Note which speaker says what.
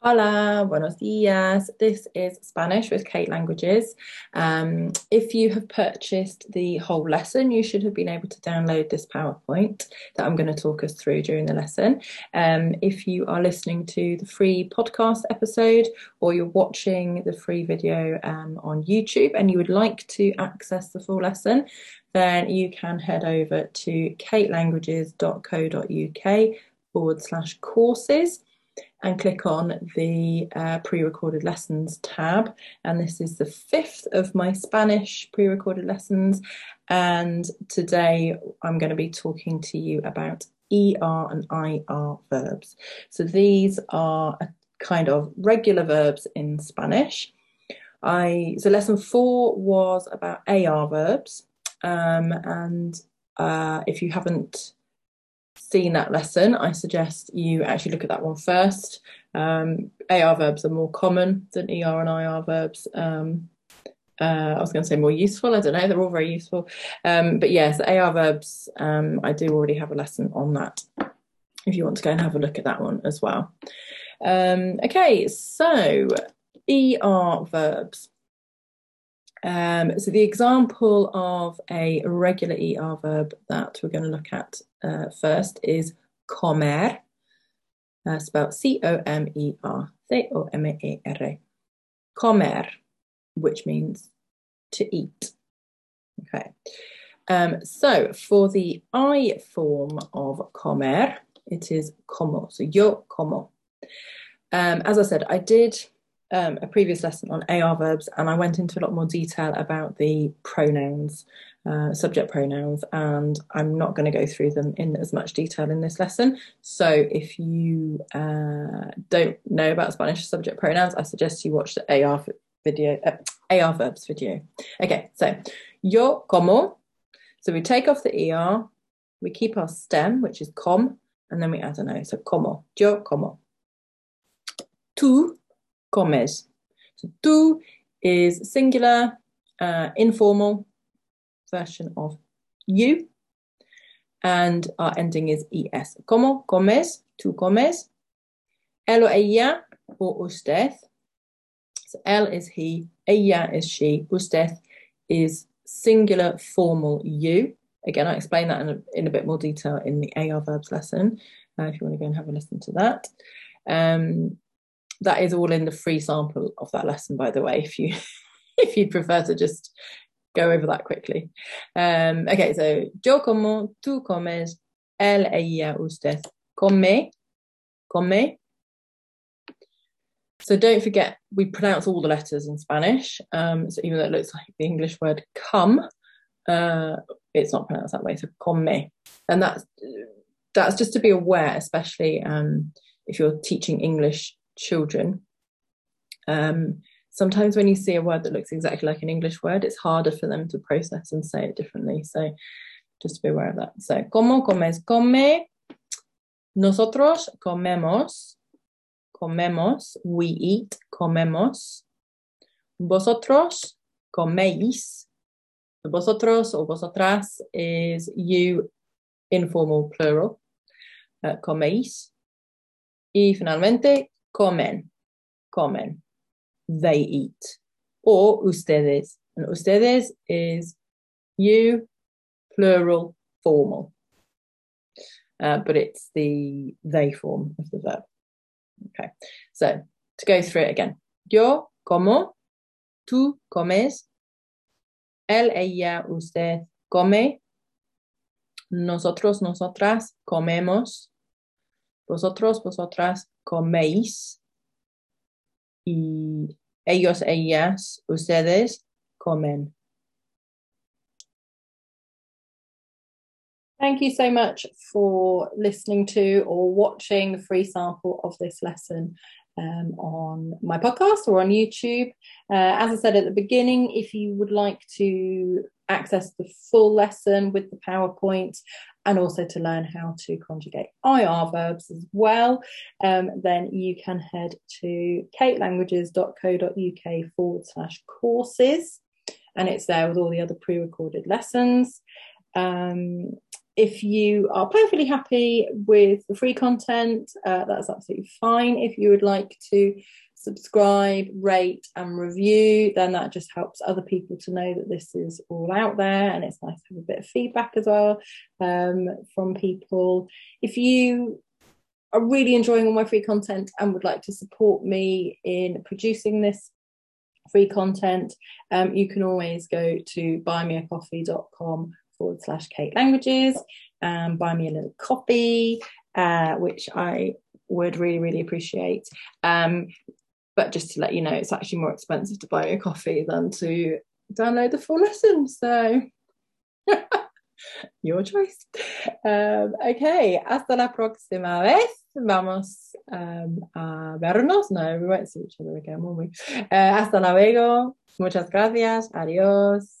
Speaker 1: Hola, buenos dias. This is Spanish with Kate Languages. Um, if you have purchased the whole lesson, you should have been able to download this PowerPoint that I'm going to talk us through during the lesson. Um, if you are listening to the free podcast episode or you're watching the free video um, on YouTube and you would like to access the full lesson, then you can head over to katelanguages.co.uk forward slash courses and click on the uh, pre-recorded lessons tab and this is the fifth of my Spanish pre-recorded lessons and today I'm going to be talking to you about ER and IR verbs. So these are a kind of regular verbs in Spanish. I so lesson four was about AR verbs um, and uh, if you haven't seen that lesson, I suggest you actually look at that one first. Um, AR verbs are more common than ER and IR verbs. Um, uh, I was going to say more useful. I don't know. They're all very useful. Um, but yes, AR verbs, um, I do already have a lesson on that if you want to go and have a look at that one as well. Um, okay, so ER verbs. Um, so the example of a regular ER verb that we're going to look at uh, first is comer, uh, spelled C-O-M-E-R, C-O-M-E-R, comer, which means to eat. Okay. Um, so for the I form of comer, it is como. So yo como. Um, as I said, I did um, a previous lesson on AR verbs, and I went into a lot more detail about the pronouns, uh, subject pronouns, and I'm not going to go through them in as much detail in this lesson. So if you uh, don't know about Spanish subject pronouns, I suggest you watch the AR video, uh, AR verbs video. Okay, so yo como. So we take off the ER, we keep our stem, which is com, and then we add an O. So como, yo como. Tú comes. So tú is singular, uh, informal version of you. And our ending is es. Como comes, tú comes. Él o ella or usted. So él is he, ella is she, usted is singular formal you. Again, I explain that in a, in a bit more detail in the AR verbs lesson, uh, if you want to go and have a listen to that. Um, that is all in the free sample of that lesson, by the way, if you if you'd prefer to just go over that quickly. Um, okay, so yo como, tú comes, él, ella, usted come, come. So don't forget, we pronounce all the letters in Spanish. Um, so even though it looks like the English word come, uh, it's not pronounced that way. So come, and that's that's just to be aware, especially um, if you're teaching English children. Um, sometimes when you see a word that looks exactly like an English word, it's harder for them to process and say it differently. So just be aware of that. So, ¿cómo comes? Come. Nosotros comemos. Comemos. We eat. Comemos. Vosotros coméis. Vosotros or vosotras is you, informal plural. Uh, coméis. Y finalmente, comen, comen, they eat. Or ustedes. And ustedes is you, plural, formal. Uh, but it's the they form of the verb. Okay, so to go through it again. Yo como, tú comes, él, ella, usted come, nosotros, nosotras comemos, vosotros, vosotras coméis y ellos, ellas, ustedes comen. Thank you so much for listening to or watching the free sample of this lesson um, on my podcast or on YouTube. Uh, as I said at the beginning, if you would like to access the full lesson with the PowerPoint and also to learn how to conjugate IR verbs as well, um, then you can head to katelanguages.co.uk forward slash courses. And it's there with all the other pre recorded lessons. Um, if you are perfectly happy with the free content, uh, that's absolutely fine. If you would like to subscribe, rate, and review, then that just helps other people to know that this is all out there. And it's nice to have a bit of feedback as well um, from people. If you are really enjoying all my free content and would like to support me in producing this free content, um, you can always go to buymeacoffee.com forward slash Kate Languages and buy me a little coffee, uh, which I would really, really appreciate. Um, but just to let you know, it's actually more expensive to buy a coffee than to download the full lesson. So your choice. Um, okay, hasta la próxima vez. Vamos um, a vernos. No, we won't see each other again, will we? Uh, hasta luego. Muchas gracias. Adiós.